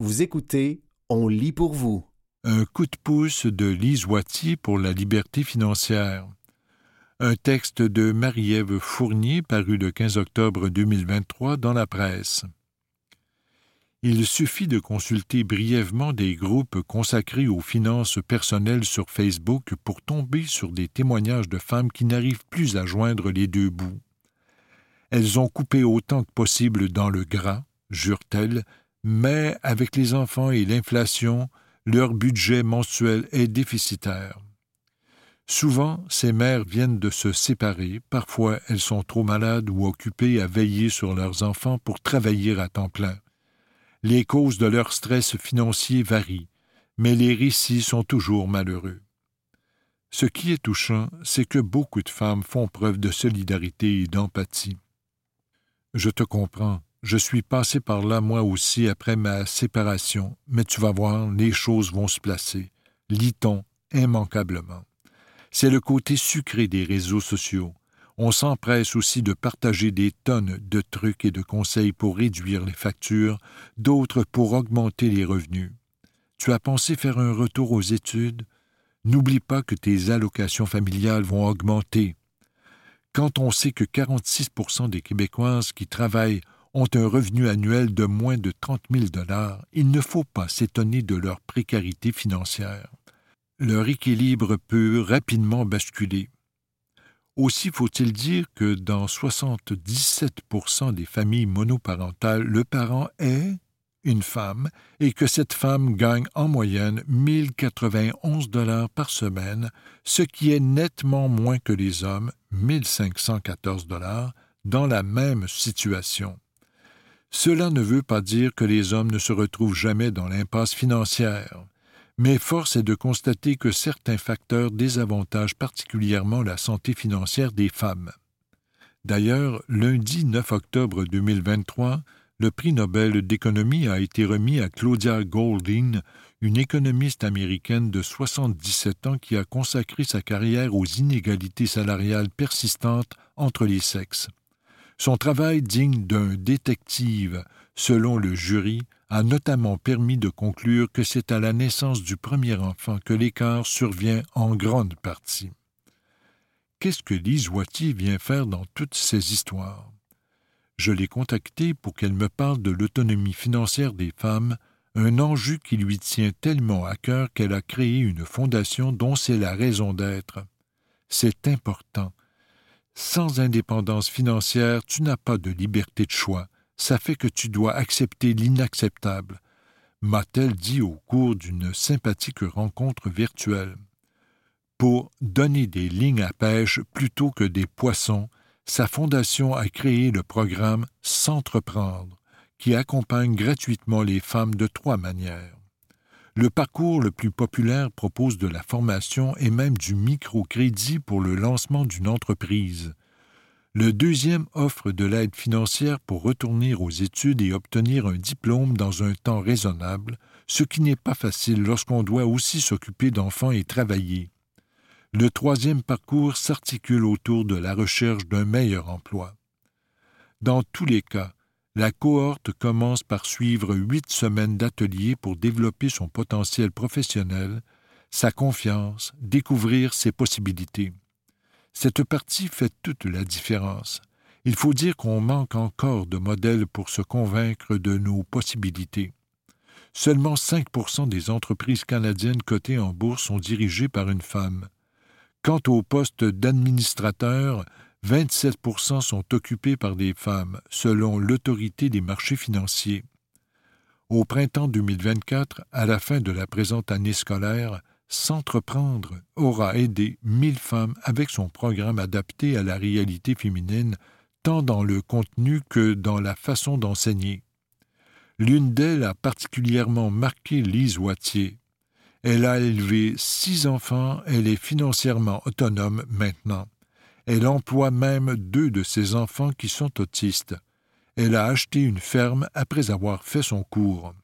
Vous écoutez On lit pour vous. Un coup de pouce de Lise Wattier pour la liberté financière. Un texte de Marie-Ève Fournier paru le 15 octobre 2023 dans la presse. Il suffit de consulter brièvement des groupes consacrés aux finances personnelles sur Facebook pour tomber sur des témoignages de femmes qui n'arrivent plus à joindre les deux bouts. Elles ont coupé autant que possible dans le gras, jurent-elles, mais avec les enfants et l'inflation, leur budget mensuel est déficitaire. Souvent, ces mères viennent de se séparer, parfois elles sont trop malades ou occupées à veiller sur leurs enfants pour travailler à temps plein. Les causes de leur stress financier varient, mais les récits sont toujours malheureux. Ce qui est touchant, c'est que beaucoup de femmes font preuve de solidarité et d'empathie. Je te comprends, je suis passé par là moi aussi après ma séparation, mais tu vas voir, les choses vont se placer. Lit-on immanquablement. C'est le côté sucré des réseaux sociaux. On s'empresse aussi de partager des tonnes de trucs et de conseils pour réduire les factures, d'autres pour augmenter les revenus. Tu as pensé faire un retour aux études? N'oublie pas que tes allocations familiales vont augmenter. Quand on sait que 46% des Québécoises qui travaillent ont un revenu annuel de moins de 30 000 dollars, il ne faut pas s'étonner de leur précarité financière. Leur équilibre peut rapidement basculer. Aussi faut-il dire que dans 77% des familles monoparentales, le parent est une femme et que cette femme gagne en moyenne 1091 dollars par semaine, ce qui est nettement moins que les hommes, 1514 dollars, dans la même situation. Cela ne veut pas dire que les hommes ne se retrouvent jamais dans l'impasse financière mais force est de constater que certains facteurs désavantagent particulièrement la santé financière des femmes. D'ailleurs, lundi 9 octobre 2023, le prix Nobel d'économie a été remis à Claudia Golding, une économiste américaine de 77 ans qui a consacré sa carrière aux inégalités salariales persistantes entre les sexes. Son travail digne d'un détective, selon le jury, a notamment permis de conclure que c'est à la naissance du premier enfant que l'écart survient en grande partie. Qu'est-ce que Lise Wattier vient faire dans toutes ces histoires? Je l'ai contactée pour qu'elle me parle de l'autonomie financière des femmes, un enjeu qui lui tient tellement à cœur qu'elle a créé une fondation dont c'est la raison d'être. C'est important. Sans indépendance financière, tu n'as pas de liberté de choix, ça fait que tu dois accepter l'inacceptable, m'a-t-elle dit au cours d'une sympathique rencontre virtuelle. Pour donner des lignes à pêche plutôt que des poissons, sa fondation a créé le programme S'entreprendre, qui accompagne gratuitement les femmes de trois manières. Le parcours le plus populaire propose de la formation et même du microcrédit pour le lancement d'une entreprise. Le deuxième offre de l'aide financière pour retourner aux études et obtenir un diplôme dans un temps raisonnable, ce qui n'est pas facile lorsqu'on doit aussi s'occuper d'enfants et travailler. Le troisième parcours s'articule autour de la recherche d'un meilleur emploi. Dans tous les cas, la cohorte commence par suivre huit semaines d'ateliers pour développer son potentiel professionnel, sa confiance, découvrir ses possibilités. Cette partie fait toute la différence. Il faut dire qu'on manque encore de modèles pour se convaincre de nos possibilités. Seulement 5% des entreprises canadiennes cotées en bourse sont dirigées par une femme. Quant au poste d'administrateur, 27% sont occupés par des femmes, selon l'autorité des marchés financiers. Au printemps 2024, à la fin de la présente année scolaire, S'entreprendre aura aidé mille femmes avec son programme adapté à la réalité féminine, tant dans le contenu que dans la façon d'enseigner. L'une d'elles a particulièrement marqué Lise Wattier. Elle a élevé six enfants, elle est financièrement autonome maintenant. Elle emploie même deux de ses enfants qui sont autistes. Elle a acheté une ferme après avoir fait son cours.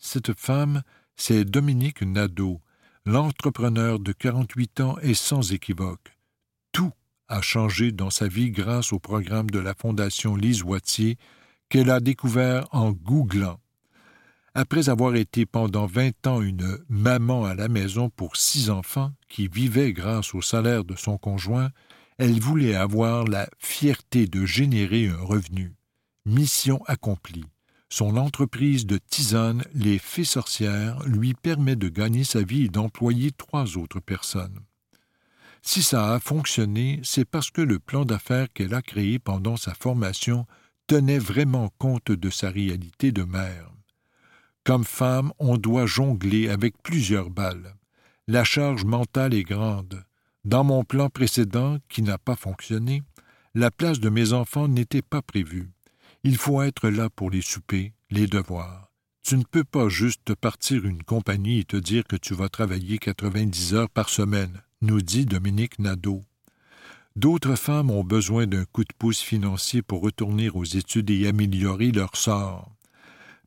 Cette femme c'est Dominique Nadeau. L'entrepreneur de 48 ans est sans équivoque. Tout a changé dans sa vie grâce au programme de la Fondation Lise Wattier qu'elle a découvert en googlant. Après avoir été pendant vingt ans une maman à la maison pour six enfants qui vivaient grâce au salaire de son conjoint, elle voulait avoir la fierté de générer un revenu. Mission accomplie. Son entreprise de tisane, les Fées sorcières, lui permet de gagner sa vie et d'employer trois autres personnes. Si ça a fonctionné, c'est parce que le plan d'affaires qu'elle a créé pendant sa formation tenait vraiment compte de sa réalité de mère. Comme femme, on doit jongler avec plusieurs balles. La charge mentale est grande. Dans mon plan précédent, qui n'a pas fonctionné, la place de mes enfants n'était pas prévue. Il faut être là pour les soupers, les devoirs. Tu ne peux pas juste partir une compagnie et te dire que tu vas travailler 90 heures par semaine, nous dit Dominique Nadeau. D'autres femmes ont besoin d'un coup de pouce financier pour retourner aux études et améliorer leur sort.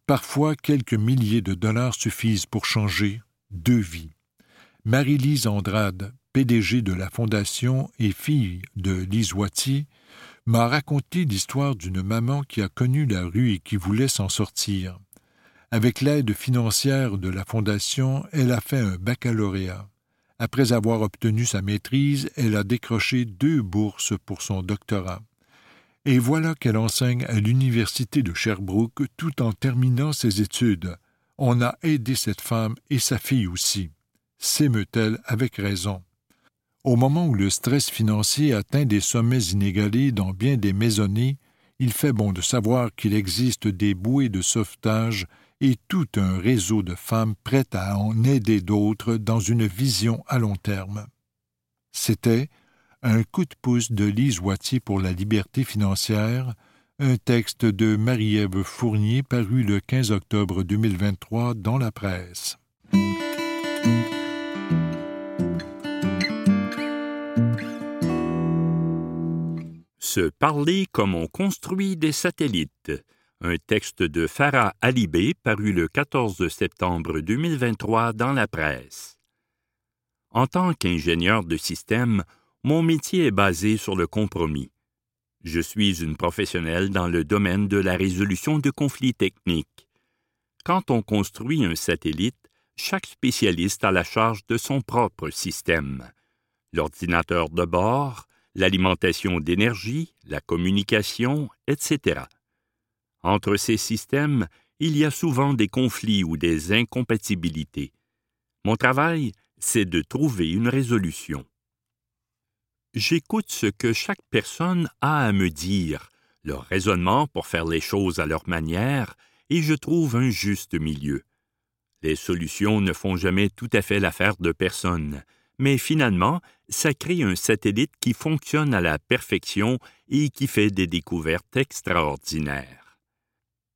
Parfois, quelques milliers de dollars suffisent pour changer deux vies. Marie-Lise Andrade, PDG de la Fondation et fille de Lise m'a raconté l'histoire d'une maman qui a connu la rue et qui voulait s'en sortir. Avec l'aide financière de la Fondation, elle a fait un baccalauréat. Après avoir obtenu sa maîtrise, elle a décroché deux bourses pour son doctorat. Et voilà qu'elle enseigne à l'Université de Sherbrooke tout en terminant ses études. On a aidé cette femme et sa fille aussi. S'émeut-elle avec raison. Au moment où le stress financier atteint des sommets inégalés dans bien des maisonnées, il fait bon de savoir qu'il existe des bouées de sauvetage et tout un réseau de femmes prêtes à en aider d'autres dans une vision à long terme. C'était Un coup de pouce de Lise Wattier pour la liberté financière, un texte de Marie-Ève Fournier paru le 15 octobre 2023 dans la presse. Se parler comme on construit des satellites. Un texte de Farah Alibé paru le 14 septembre 2023 dans la presse. En tant qu'ingénieur de système, mon métier est basé sur le compromis. Je suis une professionnelle dans le domaine de la résolution de conflits techniques. Quand on construit un satellite, chaque spécialiste a la charge de son propre système. L'ordinateur de bord, l'alimentation d'énergie, la communication, etc. Entre ces systèmes, il y a souvent des conflits ou des incompatibilités. Mon travail, c'est de trouver une résolution. J'écoute ce que chaque personne a à me dire, leur raisonnement pour faire les choses à leur manière, et je trouve un juste milieu. Les solutions ne font jamais tout à fait l'affaire de personne, mais finalement, ça crée un satellite qui fonctionne à la perfection et qui fait des découvertes extraordinaires.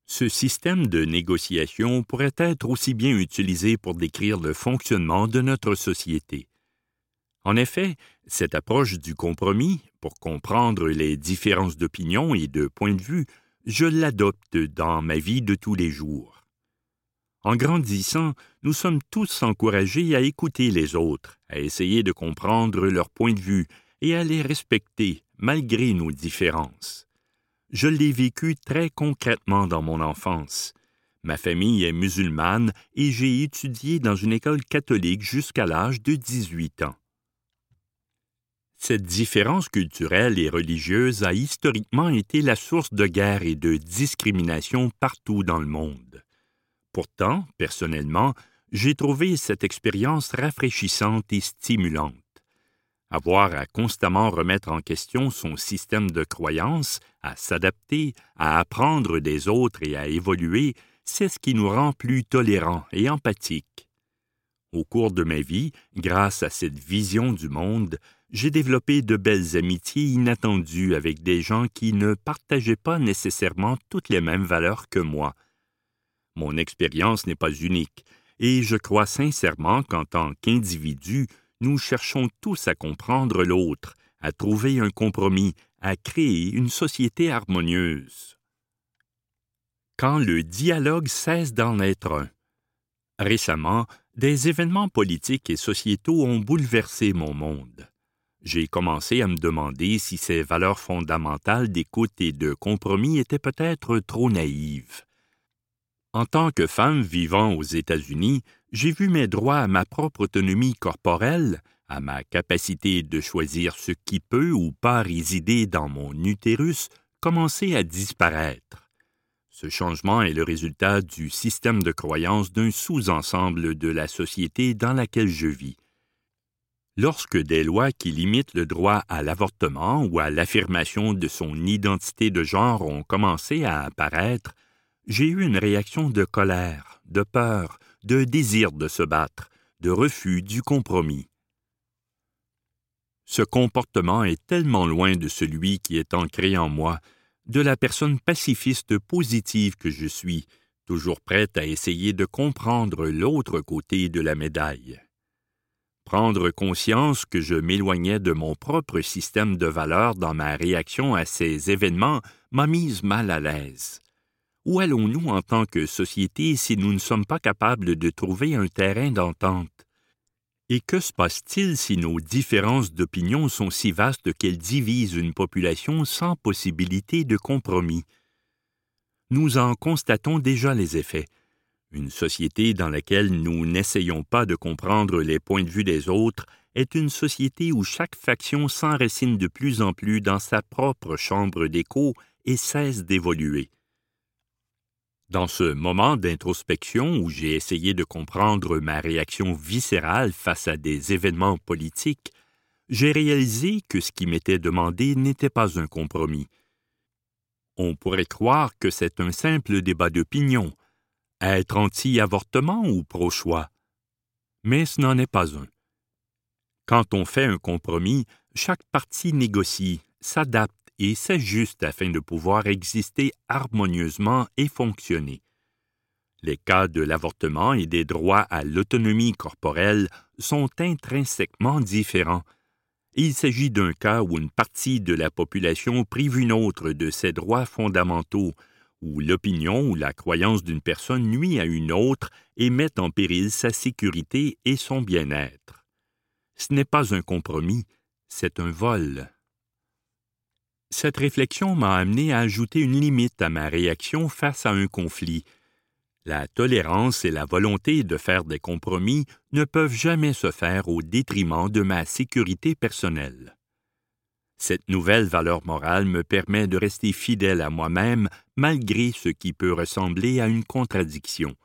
Ce système de négociation pourrait être aussi bien utilisé pour décrire le fonctionnement de notre société. En effet, cette approche du compromis, pour comprendre les différences d'opinion et de point de vue, je l'adopte dans ma vie de tous les jours. En grandissant, nous sommes tous encouragés à écouter les autres, à essayer de comprendre leur point de vue et à les respecter malgré nos différences. Je l'ai vécu très concrètement dans mon enfance. Ma famille est musulmane et j'ai étudié dans une école catholique jusqu'à l'âge de 18 ans. Cette différence culturelle et religieuse a historiquement été la source de guerres et de discrimination partout dans le monde. Pourtant, personnellement, j'ai trouvé cette expérience rafraîchissante et stimulante. Avoir à constamment remettre en question son système de croyances, à s'adapter, à apprendre des autres et à évoluer, c'est ce qui nous rend plus tolérants et empathiques. Au cours de ma vie, grâce à cette vision du monde, j'ai développé de belles amitiés inattendues avec des gens qui ne partageaient pas nécessairement toutes les mêmes valeurs que moi, mon expérience n'est pas unique, et je crois sincèrement qu'en tant qu'individu, nous cherchons tous à comprendre l'autre, à trouver un compromis, à créer une société harmonieuse. Quand le dialogue cesse d'en être un. Récemment, des événements politiques et sociétaux ont bouleversé mon monde. J'ai commencé à me demander si ces valeurs fondamentales d'écoute et de compromis étaient peut-être trop naïves. En tant que femme vivant aux États-Unis, j'ai vu mes droits à ma propre autonomie corporelle, à ma capacité de choisir ce qui peut ou pas résider dans mon utérus, commencer à disparaître. Ce changement est le résultat du système de croyance d'un sous-ensemble de la société dans laquelle je vis. Lorsque des lois qui limitent le droit à l'avortement ou à l'affirmation de son identité de genre ont commencé à apparaître, j'ai eu une réaction de colère, de peur, de désir de se battre, de refus du compromis. Ce comportement est tellement loin de celui qui est ancré en moi, de la personne pacifiste positive que je suis, toujours prête à essayer de comprendre l'autre côté de la médaille. Prendre conscience que je m'éloignais de mon propre système de valeurs dans ma réaction à ces événements m'a mise mal à l'aise. Où allons-nous en tant que société si nous ne sommes pas capables de trouver un terrain d'entente? Et que se passe-t-il si nos différences d'opinion sont si vastes qu'elles divisent une population sans possibilité de compromis? Nous en constatons déjà les effets. Une société dans laquelle nous n'essayons pas de comprendre les points de vue des autres est une société où chaque faction s'enracine de plus en plus dans sa propre chambre d'écho et cesse d'évoluer. Dans ce moment d'introspection où j'ai essayé de comprendre ma réaction viscérale face à des événements politiques, j'ai réalisé que ce qui m'était demandé n'était pas un compromis. On pourrait croire que c'est un simple débat d'opinion, être anti-avortement ou pro-choix. Mais ce n'en est pas un. Quand on fait un compromis, chaque partie négocie, s'adapte et juste afin de pouvoir exister harmonieusement et fonctionner. Les cas de l'avortement et des droits à l'autonomie corporelle sont intrinsèquement différents. Il s'agit d'un cas où une partie de la population prive une autre de ses droits fondamentaux, où l'opinion ou la croyance d'une personne nuit à une autre et met en péril sa sécurité et son bien-être. Ce n'est pas un compromis, c'est un vol. Cette réflexion m'a amené à ajouter une limite à ma réaction face à un conflit. La tolérance et la volonté de faire des compromis ne peuvent jamais se faire au détriment de ma sécurité personnelle. Cette nouvelle valeur morale me permet de rester fidèle à moi-même malgré ce qui peut ressembler à une contradiction.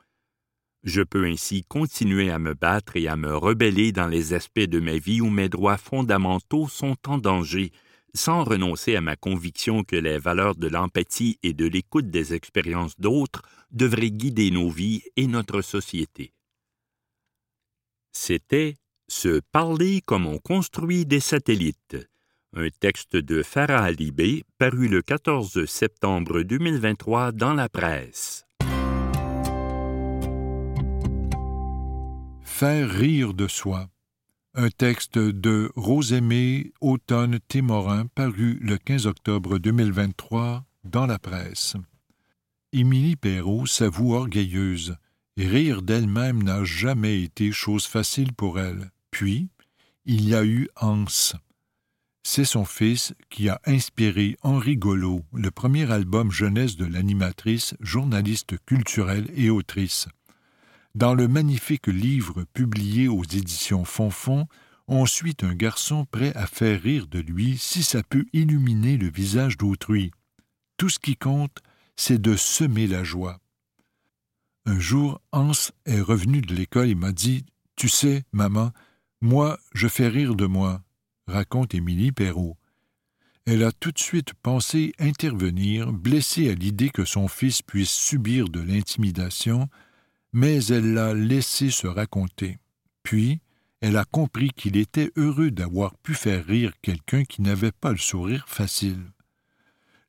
Je peux ainsi continuer à me battre et à me rebeller dans les aspects de ma vie où mes droits fondamentaux sont en danger, sans renoncer à ma conviction que les valeurs de l'empathie et de l'écoute des expériences d'autres devraient guider nos vies et notre société. C'était Se parler comme on construit des satellites, un texte de Farah Alibé paru le 14 septembre 2023 dans la presse. Faire rire de soi un texte de Rosemée Automne Témorin paru le 15 octobre 2023 dans la presse. Émilie Perrault s'avoue orgueilleuse, rire d'elle-même n'a jamais été chose facile pour elle. Puis, il y a eu Hans. C'est son fils qui a inspiré Henri Golo, le premier album jeunesse de l'animatrice, journaliste culturelle et autrice. Dans le magnifique livre publié aux éditions Fonfon, on suit un garçon prêt à faire rire de lui si ça peut illuminer le visage d'autrui. Tout ce qui compte, c'est de semer la joie. Un jour, Hans est revenu de l'école et m'a dit Tu sais, maman, moi, je fais rire de moi, raconte Émilie Perrault. Elle a tout de suite pensé intervenir, blessée à l'idée que son fils puisse subir de l'intimidation, mais elle l'a laissé se raconter. Puis, elle a compris qu'il était heureux d'avoir pu faire rire quelqu'un qui n'avait pas le sourire facile.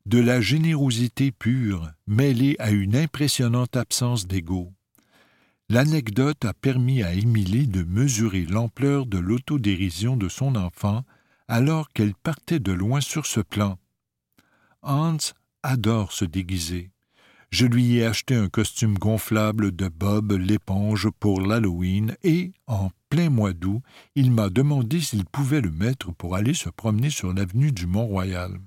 De la générosité pure, mêlée à une impressionnante absence d'ego. L'anecdote a permis à Émilie de mesurer l'ampleur de l'autodérision de son enfant alors qu'elle partait de loin sur ce plan. Hans adore se déguiser. Je lui ai acheté un costume gonflable de Bob l'éponge pour l'Halloween et, en plein mois d'août, il m'a demandé s'il pouvait le mettre pour aller se promener sur l'avenue du Mont-Royal.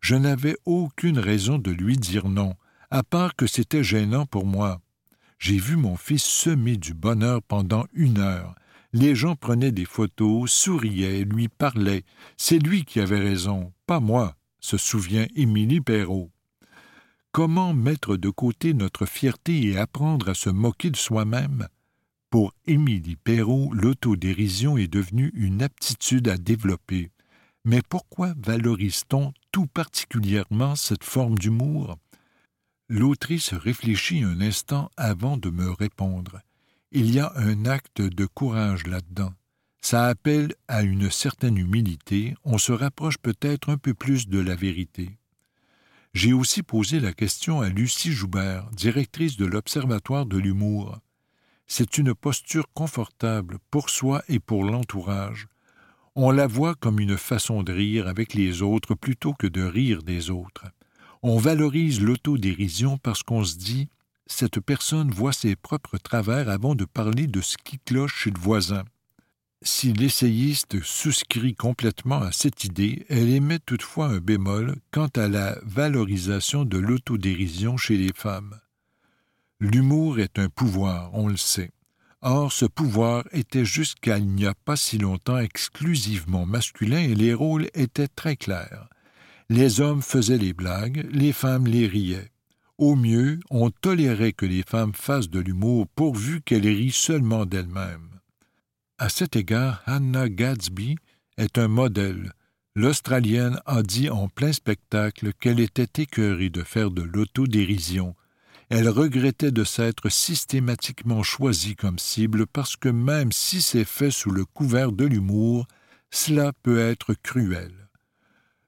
Je n'avais aucune raison de lui dire non, à part que c'était gênant pour moi. J'ai vu mon fils semer du bonheur pendant une heure. Les gens prenaient des photos, souriaient, lui parlaient. C'est lui qui avait raison, pas moi, se souvient Émilie Perrault. Comment mettre de côté notre fierté et apprendre à se moquer de soi-même? Pour Émilie Perrault, l'autodérision est devenue une aptitude à développer. Mais pourquoi valorise-t-on tout particulièrement cette forme d'humour? L'autrice réfléchit un instant avant de me répondre. Il y a un acte de courage là-dedans. Ça appelle à une certaine humilité, on se rapproche peut-être un peu plus de la vérité. J'ai aussi posé la question à Lucie Joubert, directrice de l'Observatoire de l'humour. C'est une posture confortable pour soi et pour l'entourage. On la voit comme une façon de rire avec les autres plutôt que de rire des autres. On valorise l'autodérision parce qu'on se dit cette personne voit ses propres travers avant de parler de ce qui cloche chez le voisin. Si l'essayiste souscrit complètement à cette idée, elle émet toutefois un bémol quant à la valorisation de l'autodérision chez les femmes. L'humour est un pouvoir, on le sait. Or, ce pouvoir était jusqu'à il n'y a pas si longtemps exclusivement masculin et les rôles étaient très clairs. Les hommes faisaient les blagues, les femmes les riaient. Au mieux, on tolérait que les femmes fassent de l'humour pourvu qu'elles rient seulement d'elles-mêmes. À cet égard, Hannah Gadsby est un modèle. L'Australienne a dit en plein spectacle qu'elle était écœurée de faire de l'autodérision. Elle regrettait de s'être systématiquement choisie comme cible parce que même si c'est fait sous le couvert de l'humour, cela peut être cruel.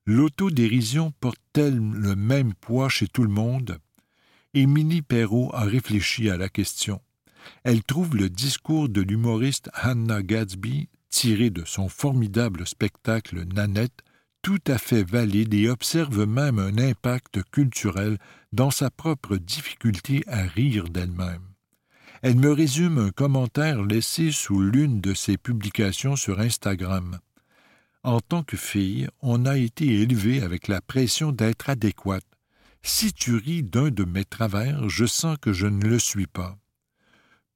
L'autodérision porte-t-elle le même poids chez tout le monde? Émilie Perrault a réfléchi à la question elle trouve le discours de l'humoriste Hannah Gadsby, tiré de son formidable spectacle Nanette, tout à fait valide et observe même un impact culturel dans sa propre difficulté à rire d'elle-même. Elle me résume un commentaire laissé sous l'une de ses publications sur Instagram. En tant que fille, on a été élevé avec la pression d'être adéquate. Si tu ris d'un de mes travers, je sens que je ne le suis pas.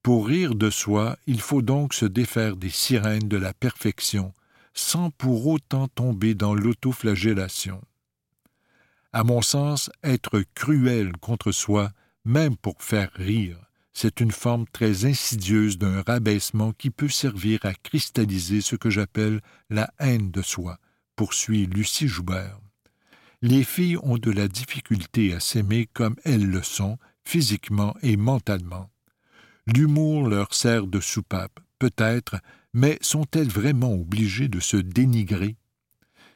Pour rire de soi, il faut donc se défaire des sirènes de la perfection, sans pour autant tomber dans l'autoflagellation. À mon sens, être cruel contre soi, même pour faire rire, c'est une forme très insidieuse d'un rabaissement qui peut servir à cristalliser ce que j'appelle la haine de soi, poursuit Lucie Joubert. Les filles ont de la difficulté à s'aimer comme elles le sont, physiquement et mentalement. L'humour leur sert de soupape, peut-être, mais sont-elles vraiment obligées de se dénigrer?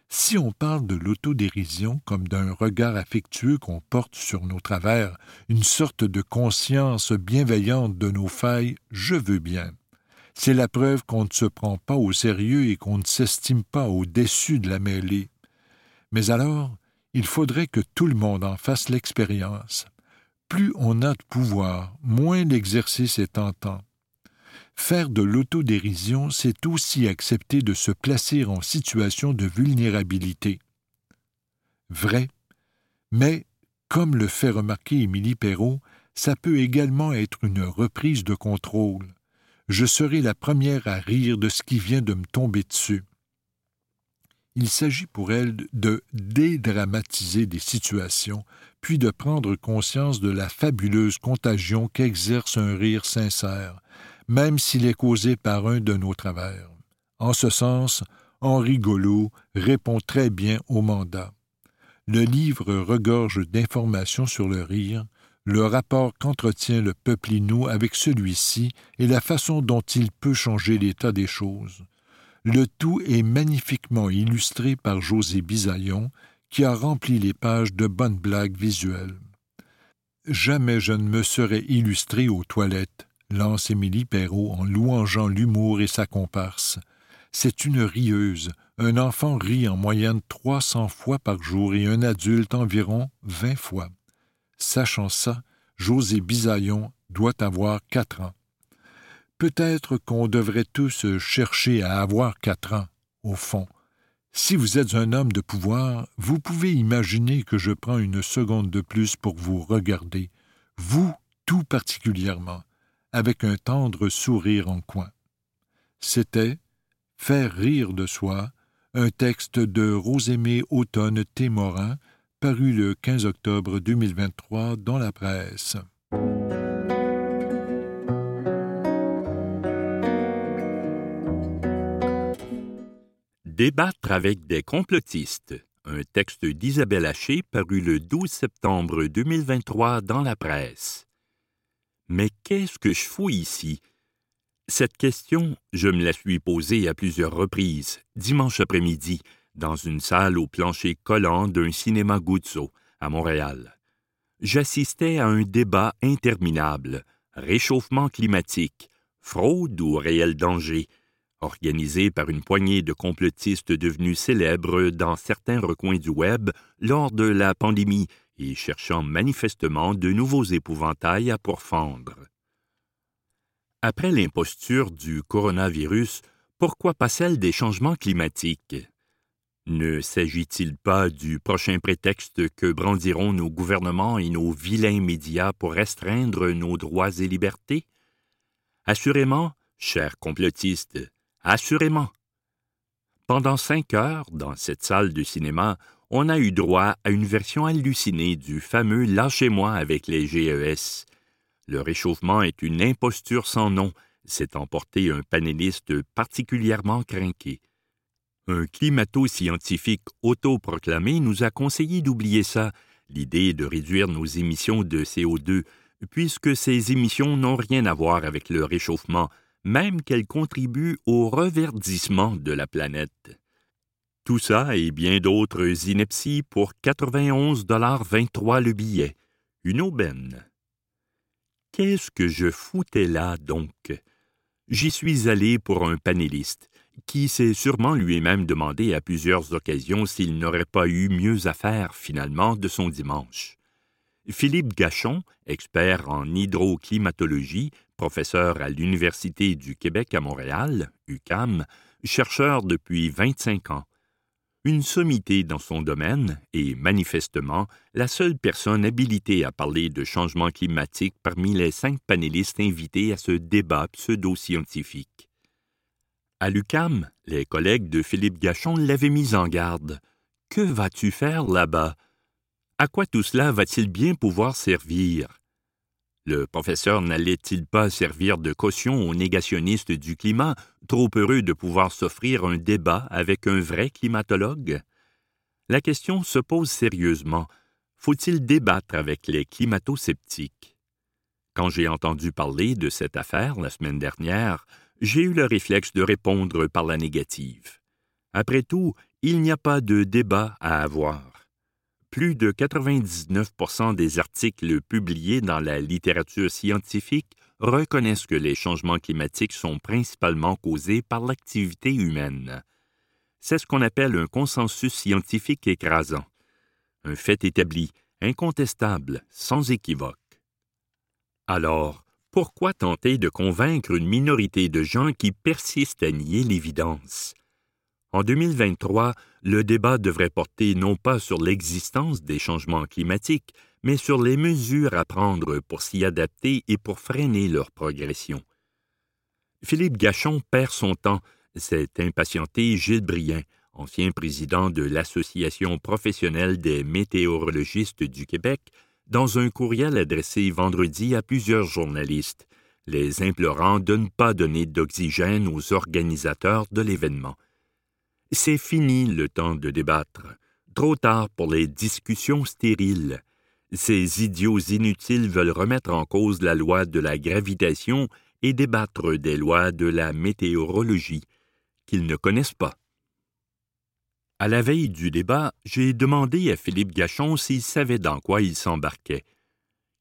Si on parle de l'autodérision comme d'un regard affectueux qu'on porte sur nos travers, une sorte de conscience bienveillante de nos failles, je veux bien. C'est la preuve qu'on ne se prend pas au sérieux et qu'on ne s'estime pas au-dessus de la mêlée. Mais alors, il faudrait que tout le monde en fasse l'expérience plus on a de pouvoir, moins l'exercice est tentant. Faire de l'autodérision, c'est aussi accepter de se placer en situation de vulnérabilité. Vrai, mais, comme le fait remarquer Émilie Perrault, ça peut également être une reprise de contrôle. Je serai la première à rire de ce qui vient de me tomber dessus. Il s'agit pour elle de dédramatiser des situations, puis de prendre conscience de la fabuleuse contagion qu'exerce un rire sincère, même s'il est causé par un de nos travers. En ce sens, Henri Gollot répond très bien au mandat. Le livre regorge d'informations sur le rire, le rapport qu'entretient le peuple inou avec celui-ci et la façon dont il peut changer l'état des choses. Le tout est magnifiquement illustré par José Bisaillon, qui a rempli les pages de bonnes blagues visuelles. Jamais je ne me serais illustré aux toilettes, lance Émilie Perrault en louangeant l'humour et sa comparse. C'est une rieuse. Un enfant rit en moyenne trois cents fois par jour et un adulte environ vingt fois. Sachant ça, José Bisaillon doit avoir quatre ans. Peut-être qu'on devrait tous chercher à avoir quatre ans, au fond. Si vous êtes un homme de pouvoir, vous pouvez imaginer que je prends une seconde de plus pour vous regarder, vous tout particulièrement, avec un tendre sourire en coin. C'était Faire rire de soi, un texte de Rosémée Automne Témorin, paru le 15 octobre 2023 dans la presse. Débattre avec des complotistes. Un texte d'Isabelle Haché paru le 12 septembre 2023 dans la presse. Mais qu'est-ce que je fous ici? Cette question, je me la suis posée à plusieurs reprises, dimanche après-midi, dans une salle au plancher collant d'un cinéma Guzzo, à Montréal. J'assistais à un débat interminable, réchauffement climatique, fraude ou réel danger, organisé par une poignée de complotistes devenus célèbres dans certains recoins du web lors de la pandémie et cherchant manifestement de nouveaux épouvantails à pourfendre. Après l'imposture du coronavirus, pourquoi pas celle des changements climatiques? Ne s'agit-il pas du prochain prétexte que brandiront nos gouvernements et nos vilains médias pour restreindre nos droits et libertés? Assurément, chers complotistes, assurément. Pendant cinq heures, dans cette salle de cinéma, on a eu droit à une version hallucinée du fameux Lâchez-moi avec les GES. Le réchauffement est une imposture sans nom, s'est emporté un panéliste particulièrement crainqué. Un climato-scientifique autoproclamé nous a conseillé d'oublier ça, l'idée de réduire nos émissions de CO2, puisque ces émissions n'ont rien à voir avec le réchauffement, même qu'elles contribuent au reverdissement de la planète. Tout ça et bien d'autres inepties pour 91,23 le billet. Une aubaine. Qu'est-ce que je foutais là, donc? J'y suis allé pour un panéliste, qui s'est sûrement lui-même demandé à plusieurs occasions s'il n'aurait pas eu mieux à faire, finalement, de son dimanche. Philippe Gachon, expert en hydroclimatologie, professeur à l'Université du Québec à Montréal, UCAM, chercheur depuis 25 ans, une sommité dans son domaine et manifestement la seule personne habilitée à parler de changement climatique parmi les cinq panélistes invités à ce débat pseudo-scientifique. À l'UCAM, les collègues de Philippe Gachon l'avaient mis en garde. Que vas-tu faire là-bas? À quoi tout cela va-t-il bien pouvoir servir? Le professeur n'allait-il pas servir de caution aux négationnistes du climat, trop heureux de pouvoir s'offrir un débat avec un vrai climatologue? La question se pose sérieusement. Faut-il débattre avec les climato-sceptiques? Quand j'ai entendu parler de cette affaire la semaine dernière, j'ai eu le réflexe de répondre par la négative. Après tout, il n'y a pas de débat à avoir plus de 99% des articles publiés dans la littérature scientifique reconnaissent que les changements climatiques sont principalement causés par l'activité humaine. C'est ce qu'on appelle un consensus scientifique écrasant. Un fait établi, incontestable, sans équivoque. Alors, pourquoi tenter de convaincre une minorité de gens qui persistent à nier l'évidence? En 2023, le débat devrait porter non pas sur l'existence des changements climatiques, mais sur les mesures à prendre pour s'y adapter et pour freiner leur progression. Philippe Gachon perd son temps, s'est impatienté Gilles Brien, ancien président de l'Association professionnelle des météorologistes du Québec, dans un courriel adressé vendredi à plusieurs journalistes, les implorant de ne pas donner d'oxygène aux organisateurs de l'événement. C'est fini le temps de débattre. Trop tard pour les discussions stériles. Ces idiots inutiles veulent remettre en cause la loi de la gravitation et débattre des lois de la météorologie, qu'ils ne connaissent pas. À la veille du débat, j'ai demandé à Philippe Gachon s'il savait dans quoi il s'embarquait.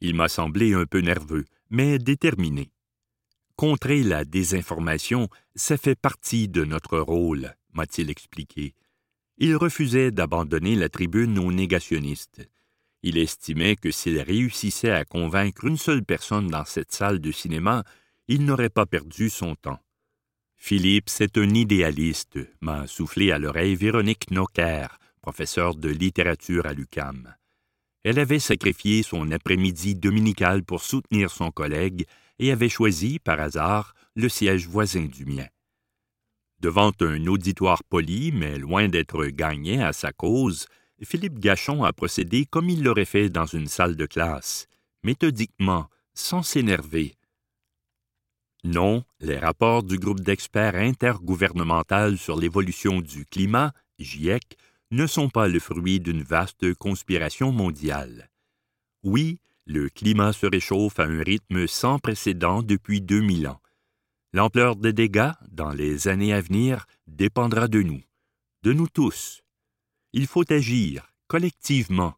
Il m'a semblé un peu nerveux, mais déterminé. Contrer la désinformation, ça fait partie de notre rôle m'a-t-il expliqué. Il refusait d'abandonner la tribune aux négationnistes. Il estimait que s'il réussissait à convaincre une seule personne dans cette salle de cinéma, il n'aurait pas perdu son temps. Philippe, c'est un idéaliste, m'a soufflé à l'oreille Véronique Nocker, professeure de littérature à l'UCAM. Elle avait sacrifié son après-midi dominical pour soutenir son collègue et avait choisi, par hasard, le siège voisin du mien. Devant un auditoire poli, mais loin d'être gagné à sa cause, Philippe Gachon a procédé comme il l'aurait fait dans une salle de classe, méthodiquement, sans s'énerver. Non, les rapports du groupe d'experts intergouvernemental sur l'évolution du climat, GIEC, ne sont pas le fruit d'une vaste conspiration mondiale. Oui, le climat se réchauffe à un rythme sans précédent depuis 2000 ans. L'ampleur des dégâts dans les années à venir dépendra de nous, de nous tous. Il faut agir collectivement.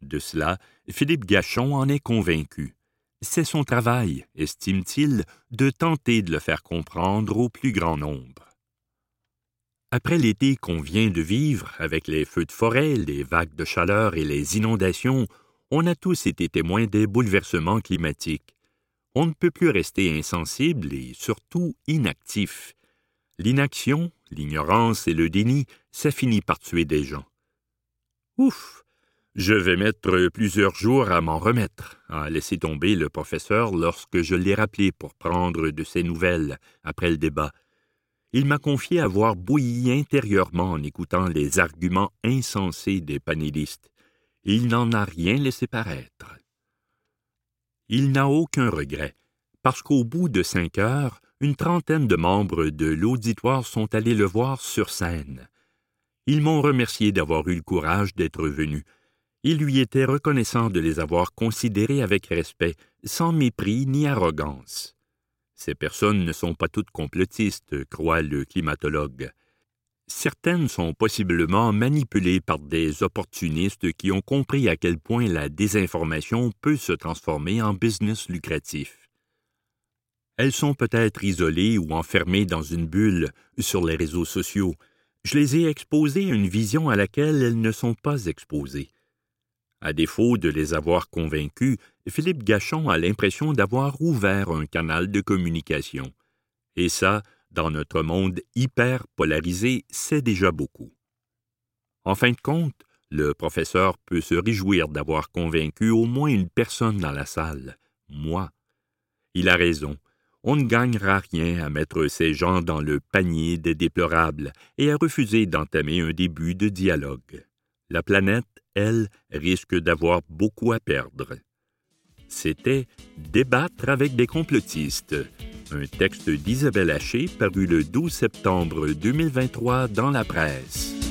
De cela, Philippe Gachon en est convaincu. C'est son travail, estime-t-il, de tenter de le faire comprendre au plus grand nombre. Après l'été qu'on vient de vivre, avec les feux de forêt, les vagues de chaleur et les inondations, on a tous été témoins des bouleversements climatiques. On ne peut plus rester insensible et surtout inactif. L'inaction, l'ignorance et le déni, ça finit par tuer des gens. Ouf! Je vais mettre plusieurs jours à m'en remettre, a laissé tomber le professeur lorsque je l'ai rappelé pour prendre de ses nouvelles après le débat. Il m'a confié avoir bouilli intérieurement en écoutant les arguments insensés des panélistes. Il n'en a rien laissé paraître. Il n'a aucun regret, parce qu'au bout de cinq heures, une trentaine de membres de l'auditoire sont allés le voir sur scène. Ils m'ont remercié d'avoir eu le courage d'être venu, il lui était reconnaissant de les avoir considérés avec respect, sans mépris ni arrogance. Ces personnes ne sont pas toutes complotistes, croit le climatologue. Certaines sont possiblement manipulées par des opportunistes qui ont compris à quel point la désinformation peut se transformer en business lucratif. Elles sont peut-être isolées ou enfermées dans une bulle sur les réseaux sociaux. Je les ai exposées à une vision à laquelle elles ne sont pas exposées. À défaut de les avoir convaincus, Philippe Gachon a l'impression d'avoir ouvert un canal de communication. Et ça, dans notre monde hyper polarisé, c'est déjà beaucoup. En fin de compte, le professeur peut se réjouir d'avoir convaincu au moins une personne dans la salle, moi. Il a raison. On ne gagnera rien à mettre ces gens dans le panier des déplorables et à refuser d'entamer un début de dialogue. La planète elle, risque d'avoir beaucoup à perdre. C'était Débattre avec des complotistes, un texte d'Isabelle Haché paru le 12 septembre 2023 dans la presse.